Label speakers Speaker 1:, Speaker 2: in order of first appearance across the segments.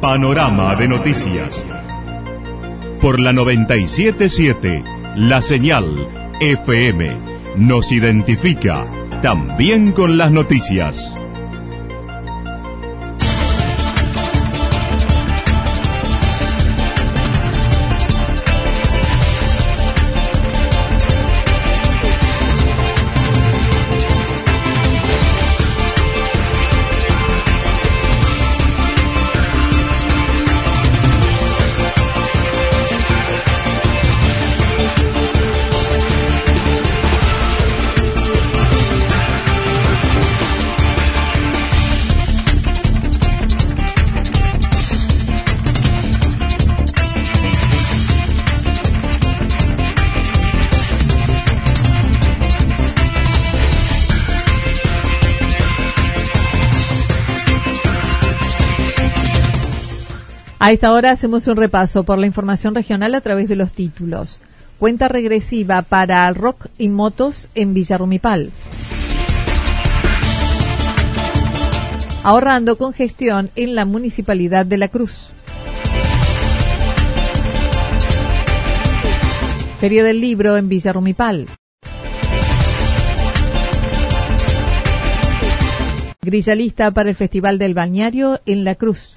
Speaker 1: Panorama de noticias. Por la 977, la señal FM nos identifica también con las noticias.
Speaker 2: A esta hora hacemos un repaso por la información regional a través de los títulos. Cuenta regresiva para rock y motos en Villarrumipal. Ahorrando congestión en la municipalidad de La Cruz. Feria del Libro en Villarrumipal. Grilla lista para el Festival del Bañario en La Cruz.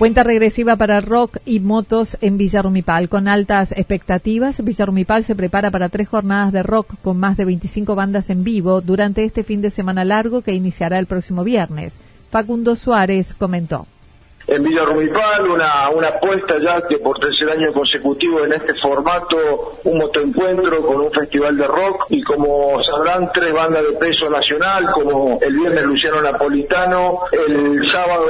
Speaker 2: Cuenta regresiva para rock y motos en Villarrumipal. Con altas expectativas, Villarrumipal se prepara para tres jornadas de rock con más de 25 bandas en vivo durante este fin de semana largo que iniciará el próximo viernes. Facundo Suárez comentó
Speaker 3: en Villa Rumipal, una, una apuesta ya que por tercer año consecutivo en este formato, un motoencuentro con un festival de rock y como sabrán, tres bandas de peso nacional, como el viernes Luciano Napolitano, el sábado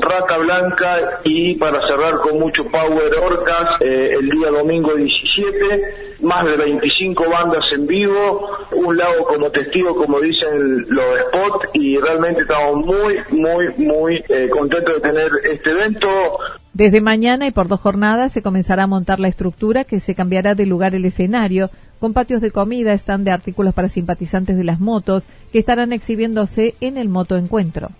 Speaker 3: Rata Blanca y para cerrar con mucho power Orcas, eh, el día domingo 17, más de 25 bandas en vivo, un lado como testigo, como dicen los spots, y realmente estamos muy, muy, muy eh, contentos de tener este evento.
Speaker 2: Desde mañana y por dos jornadas se comenzará a montar la estructura que se cambiará de lugar el escenario, con patios de comida, stand de artículos para simpatizantes de las motos, que estarán exhibiéndose en el Moto Encuentro.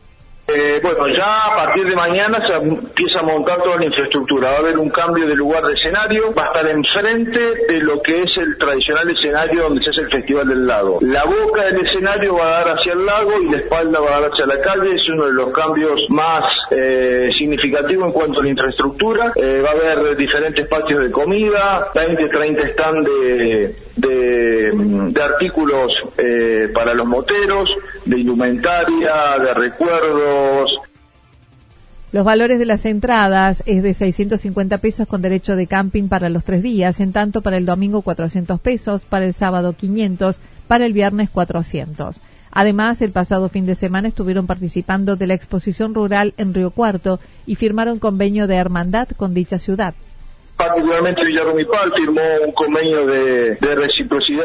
Speaker 3: Eh, bueno, ya a partir de mañana se empieza a montar toda la infraestructura. Va a haber un cambio de lugar de escenario. Va a estar enfrente de lo que es el tradicional escenario donde se hace el Festival del Lago. La boca del escenario va a dar hacia el lago y la espalda va a dar hacia la calle. Es uno de los cambios más eh, significativos en cuanto a la infraestructura. Eh, va a haber diferentes patios de comida, 20, 30 stand de, de, artículos para los moteros, de indumentaria, de recuerdos
Speaker 2: los valores de las entradas es de 650 pesos con derecho de camping para los tres días, en tanto para el domingo 400 pesos, para el sábado 500, para el viernes 400. Además, el pasado fin de semana estuvieron participando de la exposición rural en Río Cuarto y firmaron convenio de hermandad con dicha ciudad
Speaker 3: particularmente Villarrumipal firmó un convenio de,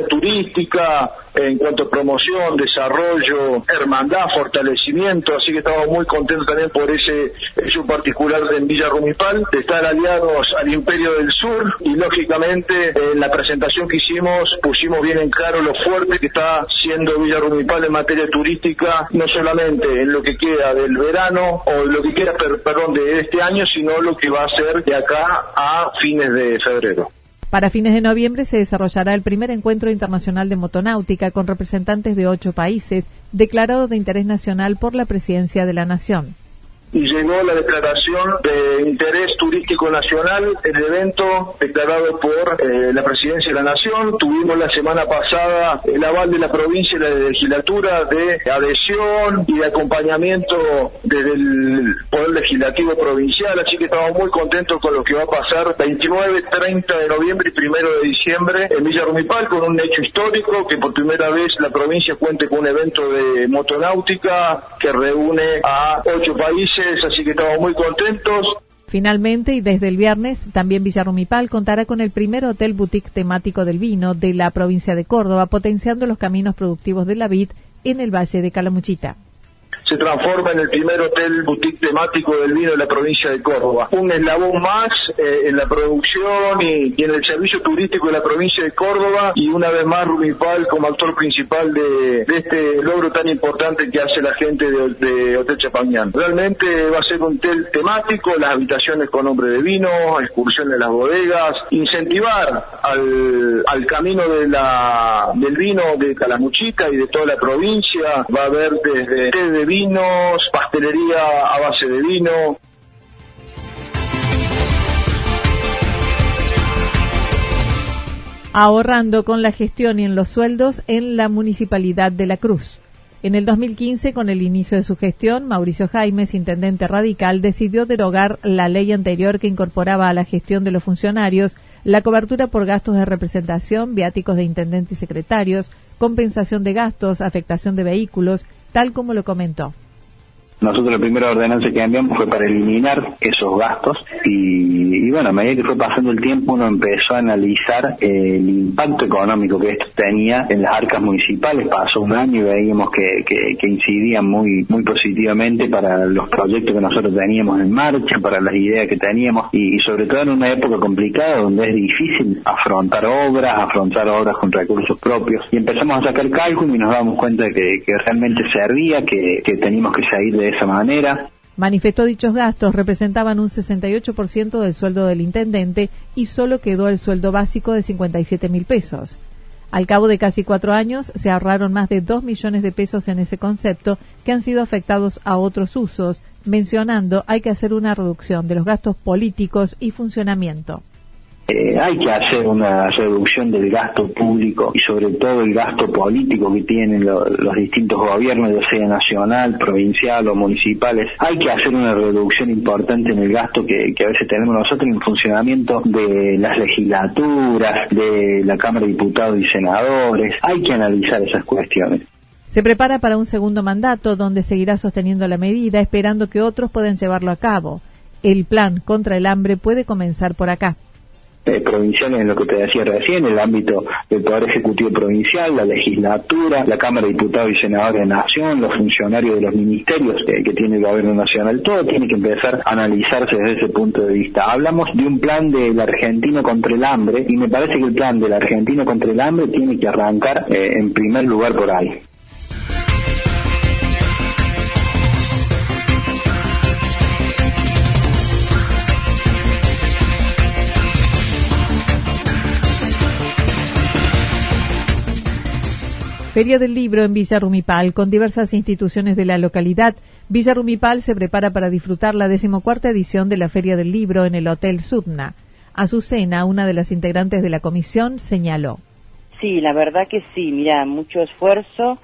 Speaker 3: turística en cuanto a promoción, desarrollo, hermandad, fortalecimiento, así que estamos muy contentos también por ese hecho particular en Villarrumipal, de estar aliados al Imperio del Sur y lógicamente en la presentación que hicimos pusimos bien en claro lo fuerte que está siendo Villarrumipal en materia turística, no solamente en lo que queda del verano o lo que queda, perdón, de este año, sino lo que va a ser de acá a fines de febrero.
Speaker 2: Para fines de noviembre se desarrollará el primer encuentro internacional de motonáutica con representantes de ocho países, declarado de interés nacional por la Presidencia de la Nación.
Speaker 3: Y llegó la declaración de interés turístico nacional, el evento declarado por eh, la Presidencia de la Nación. Tuvimos la semana pasada el aval de la provincia y la legislatura de adhesión y de acompañamiento desde el Poder Legislativo Provincial, así que estamos muy contentos con lo que va a pasar 29, 30 de noviembre y 1 de diciembre en Villa Rumipal con un hecho histórico que por primera vez la provincia cuente con un evento de motonáutica que reúne a ocho países, así que estamos muy contentos.
Speaker 2: Finalmente, y desde el viernes, también Villarrumipal contará con el primer hotel boutique temático del vino de la provincia de Córdoba, potenciando los caminos productivos de la vid en el Valle de Calamuchita
Speaker 3: se transforma en el primer hotel boutique temático del vino de la provincia de Córdoba. Un eslabón más eh, en la producción y, en el servicio turístico de la provincia de Córdoba y una vez más Rumipal como actor principal de, este logro tan importante que hace la gente de, Hotel Chapañán. Realmente va a ser un hotel temático, las habitaciones con nombre de vino, excursiones de las bodegas, incentivar al, al camino de la, del vino de Calamuchita y de toda la provincia. Va a haber desde té de vino vinos, pastelería a base de vino.
Speaker 2: Ahorrando con la gestión y en los sueldos en la Municipalidad de La Cruz. En el 2015, con el inicio de su gestión, Mauricio Jaimes, intendente radical, decidió derogar la ley anterior que incorporaba a la gestión de los funcionarios la cobertura por gastos de representación, viáticos de intendentes y secretarios, compensación de gastos, afectación de vehículos, tal como lo comentó.
Speaker 4: Nosotros la primera ordenanza que enviamos fue para eliminar esos gastos y, bueno, a medida que fue pasando el tiempo uno empezó a analizar el impacto económico que esto tenía en las arcas municipales. Pasó un año y veíamos que, que, incidían muy, muy positivamente para los proyectos que nosotros teníamos en marcha, para las ideas que teníamos y, sobre todo en una época complicada donde es difícil afrontar obras, afrontar obras con recursos propios. Y empezamos a sacar cálculo y nos damos cuenta de que, que realmente servía, que, que teníamos que seguir de
Speaker 2: Manifestó dichos gastos representaban un 68% del sueldo del intendente y solo quedó el sueldo básico de 57 mil pesos. Al cabo de casi cuatro años se ahorraron más de dos millones de pesos en ese concepto que han sido afectados a otros usos, mencionando hay que hacer una reducción de los gastos políticos y funcionamiento.
Speaker 4: Eh, hay que hacer una reducción del gasto público y sobre todo el gasto político que tienen los distintos gobiernos, ya sea nacional, provincial o municipales. Hay que hacer una reducción importante en el gasto que, que a veces tenemos nosotros en el funcionamiento de las legislaturas, de la Cámara de Diputados y Senadores. Hay que analizar esas cuestiones.
Speaker 2: Se prepara para un segundo mandato donde seguirá sosteniendo la medida, esperando que otros puedan llevarlo a cabo. El plan contra el hambre puede comenzar por acá
Speaker 4: eh, provinciales en lo que te decía recién, el ámbito del Poder Ejecutivo Provincial, la legislatura, la Cámara de Diputados y Senadores de Nación, los funcionarios de los ministerios que tiene el Gobierno Nacional, todo tiene que empezar a analizarse desde ese punto de vista. Hablamos de un plan del argentino contra el hambre y me parece que el plan del argentino contra el hambre tiene que arrancar eh, en primer lugar por ahí.
Speaker 2: Feria del Libro en Villa Rumipal, con diversas instituciones de la localidad. Villa Rumipal se prepara para disfrutar la decimocuarta edición de la Feria del Libro en el Hotel Sudna. Azucena, una de las integrantes de la comisión, señaló.
Speaker 5: Sí, la verdad que sí, mira, mucho esfuerzo,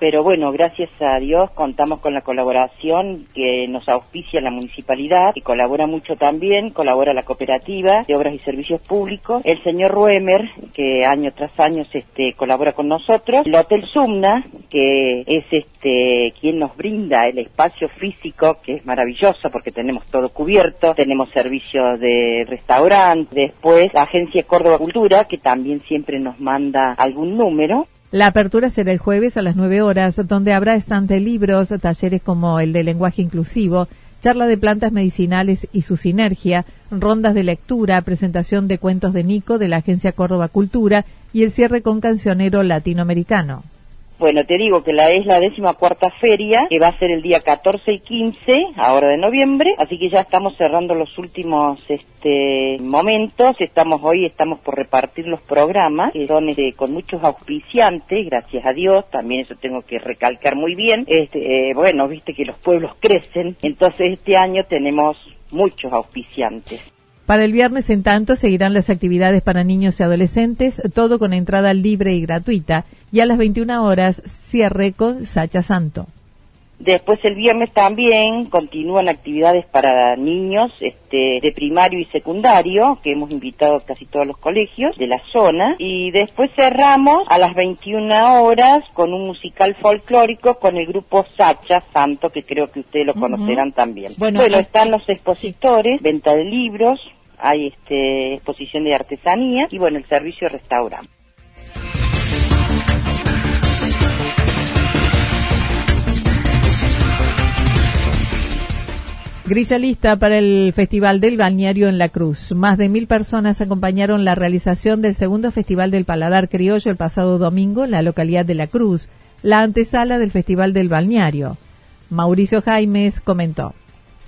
Speaker 5: pero bueno, gracias a Dios contamos con la colaboración que nos auspicia la municipalidad y colabora mucho también, colabora la cooperativa de obras y servicios públicos, el señor Ruemer, que año tras año este, colabora con nosotros, el Hotel Sumna, que es este quien nos brinda el espacio físico, que es maravilloso porque tenemos todo cubierto, tenemos servicios de restaurante, después la Agencia Córdoba Cultura, que también siempre nos manda algún número,
Speaker 2: la apertura será el jueves a las 9 horas, donde habrá estante libros, talleres como el de lenguaje inclusivo, charla de plantas medicinales y su sinergia, rondas de lectura, presentación de cuentos de Nico de la Agencia Córdoba Cultura y el cierre con cancionero latinoamericano.
Speaker 5: Bueno, te digo que la es la décima cuarta feria, que va a ser el día 14 y 15, ahora de noviembre, así que ya estamos cerrando los últimos este, momentos, estamos hoy, estamos por repartir los programas, que son este, con muchos auspiciantes, gracias a Dios, también eso tengo que recalcar muy bien, este, eh, bueno, viste que los pueblos crecen, entonces este año tenemos muchos auspiciantes.
Speaker 2: Para el viernes, en tanto, seguirán las actividades para niños y adolescentes, todo con entrada libre y gratuita, y a las 21 horas cierre con Sacha Santo.
Speaker 5: Después el viernes también continúan actividades para niños este, de primario y secundario, que hemos invitado a casi todos los colegios de la zona. Y después cerramos a las 21 horas con un musical folclórico con el grupo Sacha Santo, que creo que ustedes lo conocerán también. Bueno, bueno están los expositores, venta de libros, hay este, exposición de artesanía y bueno, el servicio restaurante.
Speaker 2: Grilla lista para el Festival del Balneario en La Cruz. Más de mil personas acompañaron la realización del segundo Festival del Paladar Criollo el pasado domingo en la localidad de La Cruz, la antesala del Festival del Balneario. Mauricio Jaimes comentó.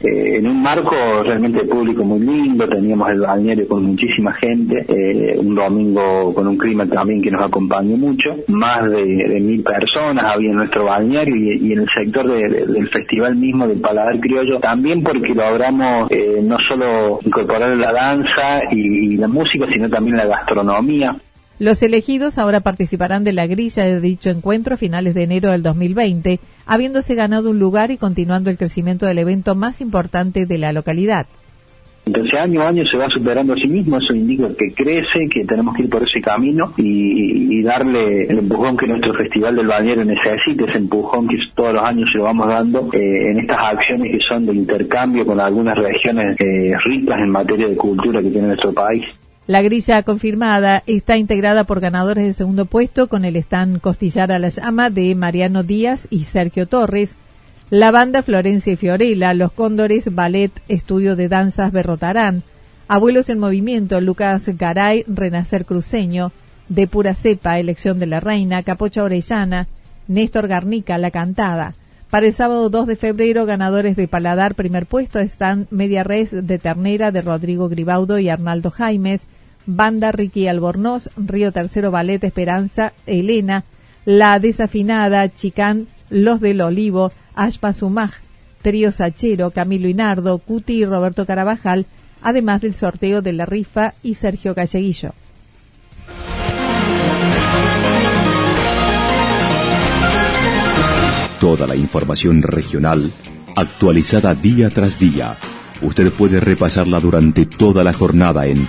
Speaker 4: Eh, en un marco realmente público muy lindo, teníamos el balneario con muchísima gente, eh, un domingo con un clima también que nos acompañó mucho, más de, mil personas había en nuestro balneario y, en el sector del festival mismo del Paladar Criollo, también porque logramos eh, no solo incorporar la danza y la música, sino también la gastronomía.
Speaker 2: Los elegidos ahora participarán de la grilla de dicho encuentro a finales de enero del 2020, habiéndose ganado un lugar y continuando el crecimiento del evento más importante de la localidad.
Speaker 4: Entonces año a año se va superando a sí mismo, eso indica que crece, que tenemos que ir por ese camino y, darle el empujón que nuestro Festival del Balneario necesita, ese empujón que todos los años se lo vamos dando eh, en estas acciones que son de intercambio con algunas regiones eh, ricas en materia de cultura que tiene nuestro país.
Speaker 2: La grilla confirmada está integrada por ganadores de segundo puesto con el stand Costillar a la Llama de Mariano Díaz y Sergio Torres, la banda Florencia y Fiorella, los Cóndores Ballet Estudio de Danzas Berrotarán, Abuelos en Movimiento, Lucas Garay, Renacer Cruceño, De Pura Cepa, Elección de la Reina, Capocha Orellana, Néstor Garnica, La Cantada. Para el sábado 2 de febrero, ganadores de Paladar primer puesto están Media Res de Ternera de Rodrigo Gribaudo y Arnaldo Jaimes, Banda Ricky Albornoz, Río Tercero Ballet Esperanza, Elena, La Desafinada, Chicán, Los del Olivo, Ashpa Sumaj, Trío Sachero, Camilo Inardo, Cuti y Roberto Carabajal, además del sorteo de la rifa y Sergio Calleguillo.
Speaker 1: Toda la información regional actualizada día tras día. Usted puede repasarla durante toda la jornada en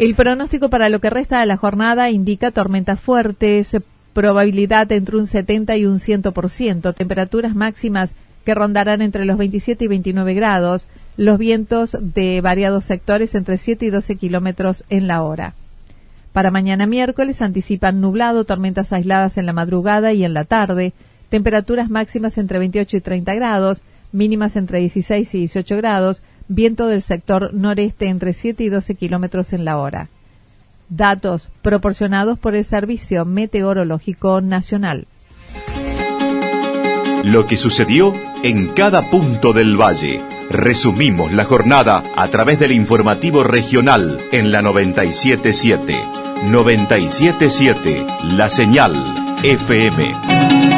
Speaker 2: El pronóstico para lo que resta de la jornada indica tormentas fuertes, probabilidad entre un 70 y un 100%, temperaturas máximas que rondarán entre los 27 y 29 grados, los vientos de variados sectores entre 7 y 12 kilómetros en la hora. Para mañana miércoles anticipan nublado, tormentas aisladas en la madrugada y en la tarde, temperaturas máximas entre 28 y 30 grados, mínimas entre 16 y 18 grados, viento del sector noreste entre 7 y 12 kilómetros en la hora. Datos proporcionados por el Servicio Meteorológico Nacional.
Speaker 1: Lo que sucedió en cada punto del valle. Resumimos la jornada a través del informativo regional en la 977. 977, la señal FM.